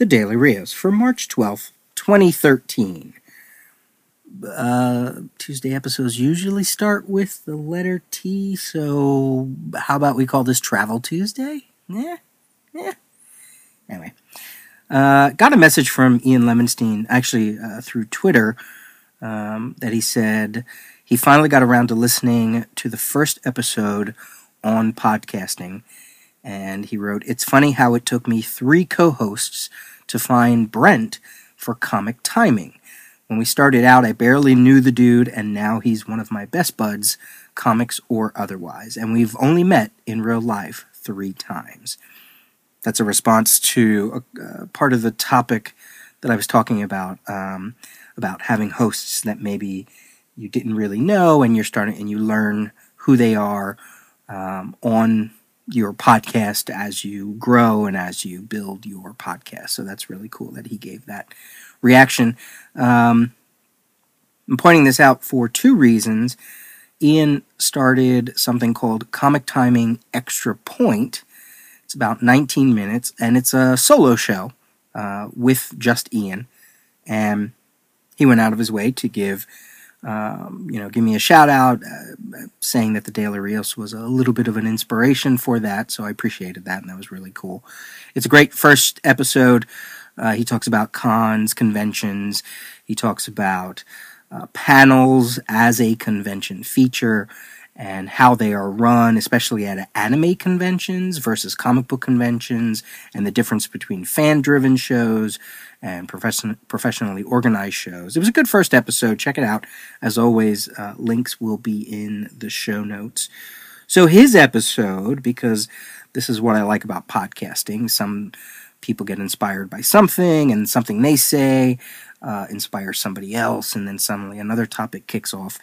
the Daily Rios for March 12th, 2013. Uh, Tuesday episodes usually start with the letter T, so how about we call this Travel Tuesday? Yeah, yeah. Anyway, uh, got a message from Ian Lemonstein, actually uh, through Twitter, um, that he said he finally got around to listening to the first episode on podcasting. And he wrote, It's funny how it took me three co hosts to find Brent for comic timing. When we started out, I barely knew the dude, and now he's one of my best buds, comics or otherwise. And we've only met in real life three times. That's a response to a, uh, part of the topic that I was talking about um, about having hosts that maybe you didn't really know, and you're starting and you learn who they are um, on your podcast as you grow and as you build your podcast. So that's really cool that he gave that reaction. Um, I'm pointing this out for two reasons. Ian started something called Comic Timing Extra Point. It's about 19 minutes, and it's a solo show uh, with just Ian. And he went out of his way to give um, you know, give me a shout out, uh, saying that the Daily Rios was a little bit of an inspiration for that. So I appreciated that, and that was really cool. It's a great first episode. Uh, he talks about cons, conventions. He talks about uh, panels as a convention feature and how they are run, especially at anime conventions versus comic book conventions, and the difference between fan driven shows and profession- professionally organized shows. It was a good first episode. Check it out. As always, uh, links will be in the show notes. So, his episode, because this is what I like about podcasting, some people get inspired by something, and something they say uh, inspires somebody else, and then suddenly another topic kicks off.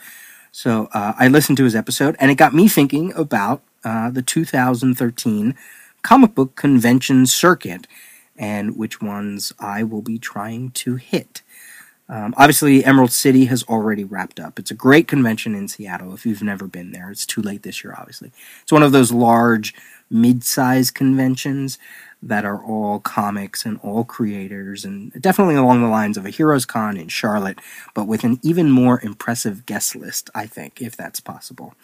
So, uh, I listened to his episode, and it got me thinking about uh, the 2013 comic book convention circuit and which ones I will be trying to hit. Um, obviously, Emerald City has already wrapped up. It's a great convention in Seattle if you've never been there. It's too late this year, obviously. It's one of those large, mid sized conventions that are all comics and all creators, and definitely along the lines of a Heroes Con in Charlotte, but with an even more impressive guest list, I think, if that's possible.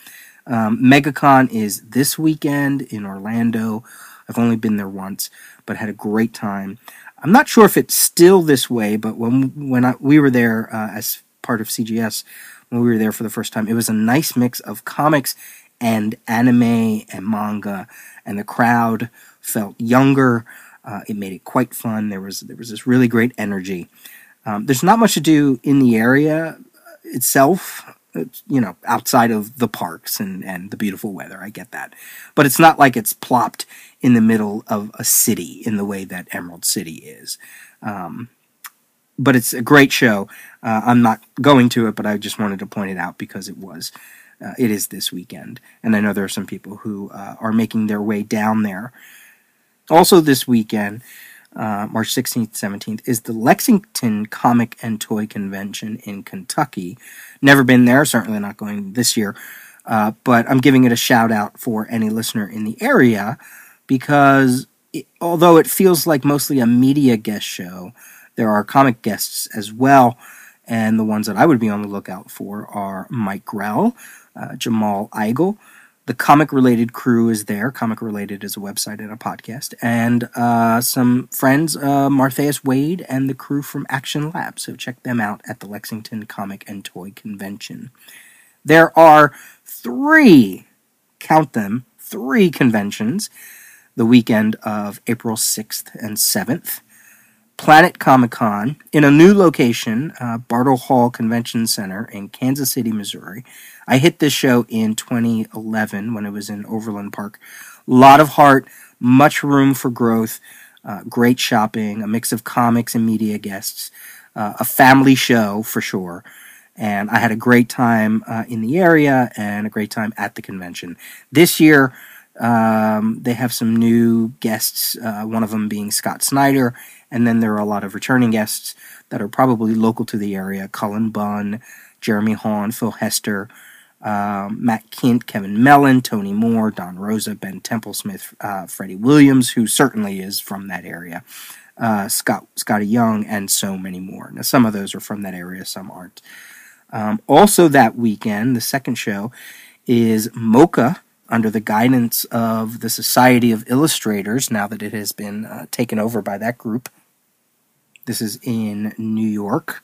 Um, MegaCon is this weekend in Orlando. I've only been there once but had a great time. I'm not sure if it's still this way, but when when I, we were there uh, as part of CGS, when we were there for the first time, it was a nice mix of comics and anime and manga, and the crowd felt younger. Uh, it made it quite fun. There was there was this really great energy. Um, there's not much to do in the area itself you know, outside of the parks and, and the beautiful weather. I get that. But it's not like it's plopped in the middle of a city in the way that Emerald City is. Um, but it's a great show. Uh, I'm not going to it, but I just wanted to point it out because it was. Uh, it is this weekend. And I know there are some people who uh, are making their way down there. Also, this weekend, uh, March 16th, 17th, is the Lexington Comic and Toy Convention in Kentucky. Never been there, certainly not going this year, uh, but I'm giving it a shout out for any listener in the area because it, although it feels like mostly a media guest show, there are comic guests as well. And the ones that I would be on the lookout for are Mike Grell, uh, Jamal Igle, the comic related crew is there. Comic related is a website and a podcast, and uh, some friends, uh, Martheus Wade and the crew from Action Lab. So check them out at the Lexington Comic and Toy Convention. There are three, count them, three conventions the weekend of April 6th and 7th. Planet Comic Con in a new location, uh, Bartle Hall Convention Center in Kansas City, Missouri. I hit this show in 2011 when it was in Overland Park. A lot of heart, much room for growth, uh, great shopping, a mix of comics and media guests, uh, a family show for sure. And I had a great time uh, in the area and a great time at the convention. This year, um, they have some new guests, uh, one of them being Scott Snyder, and then there are a lot of returning guests that are probably local to the area Cullen Bunn, Jeremy Haun, Phil Hester, um, Matt Kindt, Kevin Mellon, Tony Moore, Don Rosa, Ben Templesmith, uh, Freddie Williams, who certainly is from that area. uh, Scott Scotty Young, and so many more. Now, some of those are from that area, some aren't. Um, also, that weekend, the second show is MoCCA under the guidance of the Society of Illustrators, now that it has been uh, taken over by that group. This is in New York.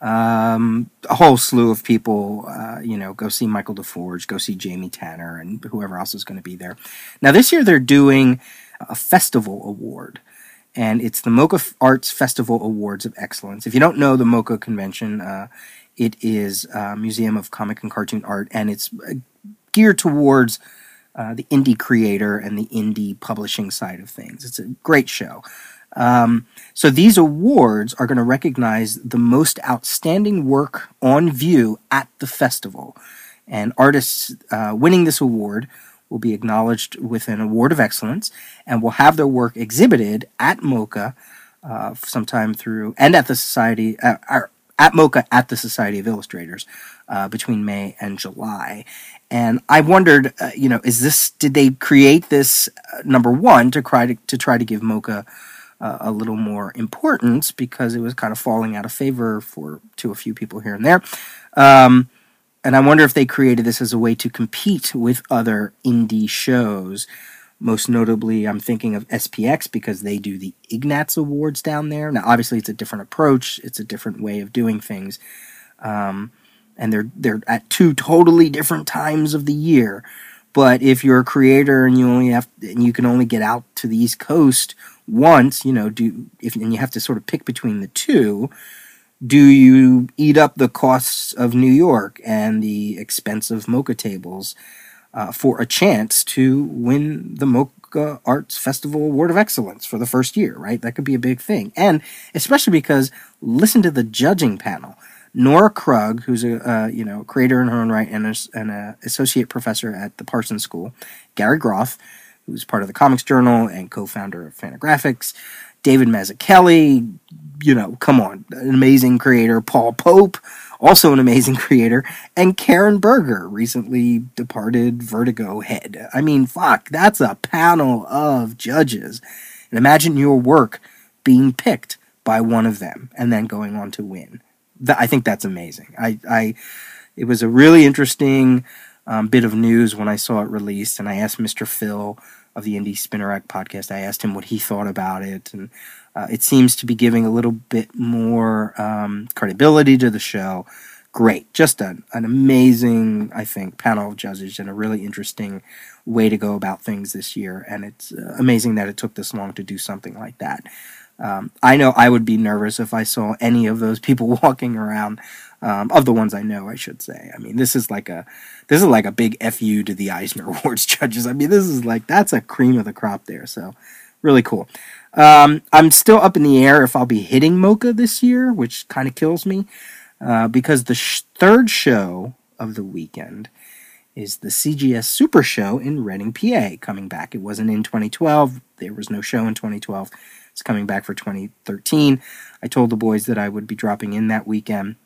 Um, a whole slew of people, uh, you know, go see Michael DeForge, go see Jamie Tanner, and whoever else is going to be there. Now, this year they're doing a festival award, and it's the MoCCA Arts Festival Awards of Excellence. If you don't know the MoCCA convention, uh, it is a museum of comic and cartoon art, and it's uh, geared towards uh, the indie creator and the indie publishing side of things. It's a great show. Um, so these awards are going to recognize the most outstanding work on view at the festival. And artists uh, winning this award will be acknowledged with an award of excellence and will have their work exhibited at MoCCA uh, sometime through, and at the Society, uh, at MoCCA at the Society of Illustrators uh, between May and July. And I wondered, uh, you know, is this, did they create this, uh, number one, to try to, to try to give MoCCA uh, a little more importance because it was kind of falling out of favor for to a few people here and there. Um, and I wonder if they created this as a way to compete with other indie shows. Most notably, I'm thinking of SPX because they do the Ignatz Awards down there. Now, obviously, it's a different approach; it's a different way of doing things, um, and they're they're at two totally different times of the year. But if you're a creator and you only have and you can only get out to the East Coast once, you know, do if and you have to sort of pick between the two, do you eat up the costs of New York and the expensive MoCCA tables uh, for a chance to win the MoCCA Arts Festival Award of Excellence for the first year, right? That could be a big thing. And especially because listen to the judging panel. Nora Krug, who's a uh, you know creator in her own right and an associate professor at the Parsons School, Gary Groth, who's part of the Comics Journal and co-founder of Fantagraphics. David Mazzucchelli, you know, come on, an amazing creator. Paul Pope, also an amazing creator, and Karen Berger, recently departed Vertigo head. I mean, fuck, that's a panel of judges. And imagine your work being picked by one of them and then going on to win. I think that's amazing. I, I, it was a really interesting um, bit of news when I saw it released, and I asked Mr. Phil of the Indie Spinnerack podcast. I asked him what he thought about it, and uh, it seems to be giving a little bit more um, credibility to the show. Great, just an, an amazing, I think, panel of judges and a really interesting way to go about things this year. And it's uh, amazing that it took this long to do something like that. Um, I know I would be nervous if I saw any of those people walking around um, of the ones I know, I should say. I mean, this is like a this is like a big fu to the Eisner Awards judges. I mean, this is like that's a cream of the crop there. So really cool. Um, I'm still up in the air if I'll be hitting MoCCA this year, which kind of kills me uh, because the sh- third show of the weekend is the CGS Super Show in Reading, PA, coming back. It wasn't in 2012. There was no show in 2012. It's coming back for 2013. I told the boys that I would be dropping in that weekend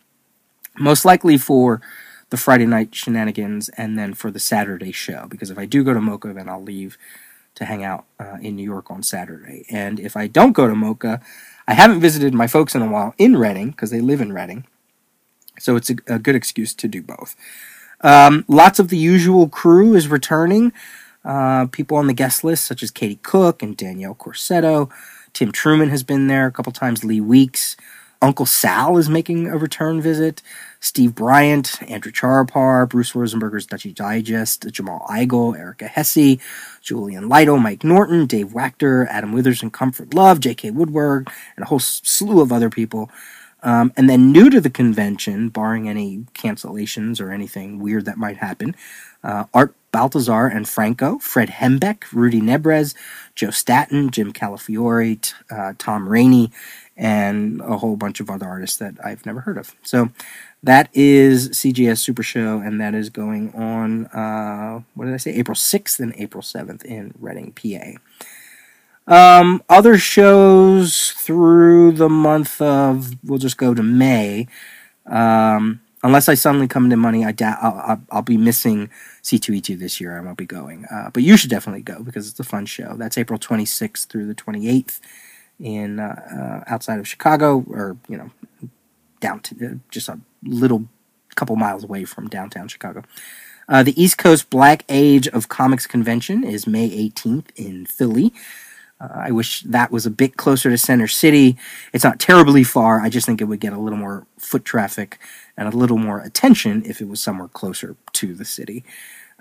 most likely for the Friday night shenanigans and then for the Saturday show. Because if I do go to MoCCA, then I'll leave to hang out uh, in New York on Saturday. And if I don't go to MoCCA, I haven't visited my folks in a while in Reading because they live in Reading. So it's a, a good excuse to do both. Um, lots of the usual crew is returning. Uh, people on the guest list, such as Katie Cook and Danielle Corsetto. Tim Truman has been there a couple times. Lee Weeks. Uncle Sal is making a return visit. Steve Bryant, Andrew Charapar, Bruce Rosenberger's Dutchy Digest, Jamal Igle, Erica Hesse, Julian Lytle, Mike Norton, Dave Wachter, Adam Withers and Comfort Love, J.K. Woodward, and a whole slew of other people. Um, and then new to the convention, barring any cancellations or anything weird that might happen, uh, Art Baltazar and Franco, Fred Hembeck, Rudy Nebres, Joe Staton, Jim Calafiore, t- uh, Tom Rainey, and a whole bunch of other artists that I've never heard of. So that is CGS Super Show, and that is going on, uh, what did I say, April 6th and April 7th in Reading, PA. Um, other shows through the month of, we'll just go to May. Um, unless I suddenly come into money, I doubt I'll, I'll, I'll, be missing C2E2 this year. I won't be going. Uh, but you should definitely go because it's a fun show. That's April 26th through the 28th in uh, uh, outside of Chicago, or you know, down to uh, just a little couple miles away from downtown Chicago. Uh, the East Coast Black Age of Comics Convention is May 18th in Philly. Uh, I wish that was a bit closer to Center City. It's not terribly far. I just think it would get a little more foot traffic and a little more attention if it was somewhere closer to the city.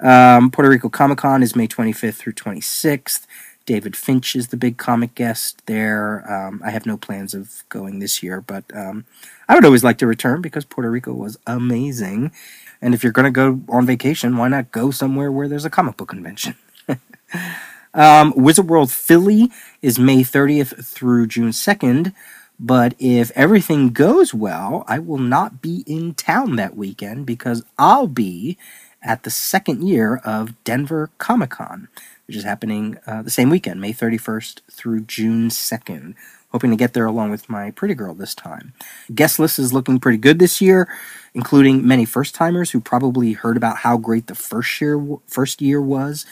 Um, Puerto Rico Comic Con is May 25th through 26th. David Finch is the big comic guest there. Um, I have no plans of going this year, but um, I would always like to return because Puerto Rico was amazing. And if you're going to go on vacation, why not go somewhere where there's a comic book convention? um, Wizard World Philly is May 30th through June 2nd. But if everything goes well, I will not be in town that weekend because I'll be at the second year of Denver Comic Con, which is happening uh, the same weekend, May 31st through June 2nd. Hoping to get there along with my pretty girl this time. Guest list is looking pretty good this year, including many first timers who probably heard about how great the first year first year was.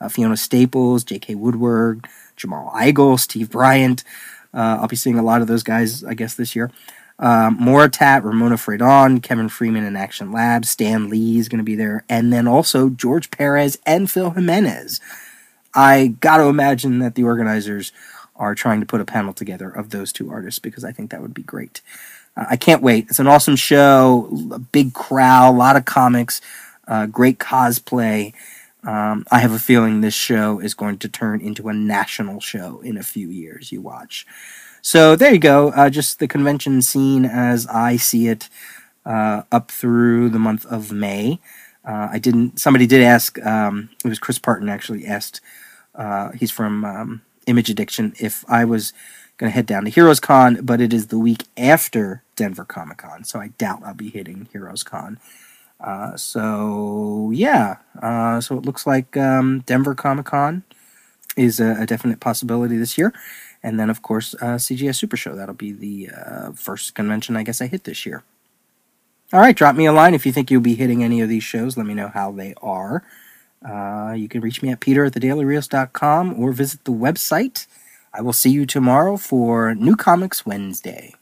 Uh, Fiona Staples, J.K. Woodward, Jamal Igle, Steve Bryant. Uh, I'll be seeing a lot of those guys, I guess, this year. Um, Moritat, Ramona Fradon, Kevin Freeman in Action Labs, Stan Lee is going to be there, and then also George Perez and Phil Jimenez. I got to imagine that the organizers are trying to put a panel together of those two artists because I think that would be great. Uh, I can't wait. It's an awesome show, a big crowd, a lot of comics, uh, great cosplay. Um, I have a feeling this show is going to turn into a national show in a few years. You watch. So there you go. Uh, just the convention scene as I see it uh, up through the month of May. Uh, I didn't. Somebody did ask. Um, it was Chris Parton actually asked. Uh, he's from um, Image Addiction. If I was going to head down to Heroes Con, but it is the week after Denver Comic Con, so I doubt I'll be hitting Heroes Con. Uh, so yeah, uh, so it looks like um, Denver Comic Con is a, a, definite possibility this year, and then of course uh, CGS Super Show. That'll be the uh, first convention I guess I hit this year. All right, drop me a line if you think you'll be hitting any of these shows. Let me know how they are. Uh, you can reach me at peter at thedailyrios.com or visit the website. I will see you tomorrow for New Comics Wednesday.